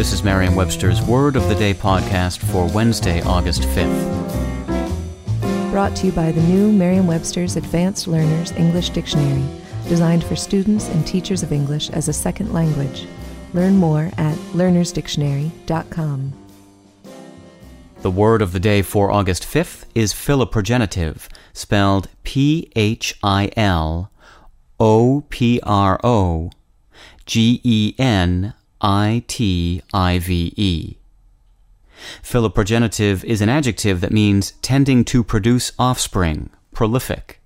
This is Merriam Webster's Word of the Day podcast for Wednesday, August 5th. Brought to you by the new Merriam Webster's Advanced Learners English Dictionary, designed for students and teachers of English as a second language. Learn more at learnersdictionary.com. The word of the day for August 5th is philoprogenitive, spelled P H I L O P R O G E N I T I V E. Philoprogenitive is an adjective that means tending to produce offspring, prolific.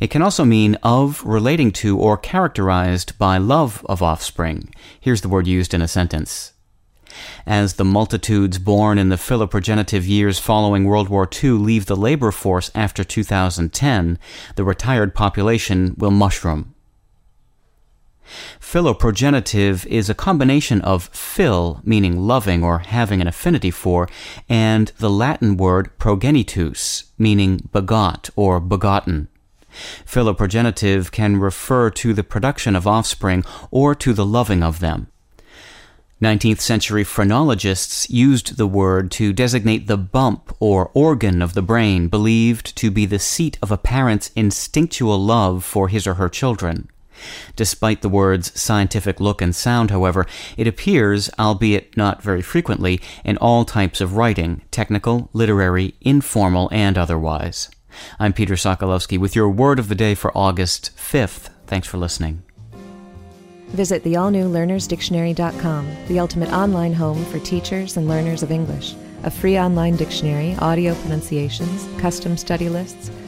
It can also mean of, relating to, or characterized by love of offspring. Here's the word used in a sentence. As the multitudes born in the philoprogenitive years following World War II leave the labor force after 2010, the retired population will mushroom. Philoprogenitive is a combination of phil, meaning loving or having an affinity for, and the Latin word progenitus, meaning begot or begotten. Philoprogenitive can refer to the production of offspring or to the loving of them. 19th century phrenologists used the word to designate the bump or organ of the brain believed to be the seat of a parent's instinctual love for his or her children. Despite the word's scientific look and sound, however, it appears, albeit not very frequently, in all types of writing technical, literary, informal, and otherwise. I'm Peter Sokolowski with your word of the day for August 5th. Thanks for listening. Visit the all new learnersdictionary.com, the ultimate online home for teachers and learners of English. A free online dictionary, audio pronunciations, custom study lists,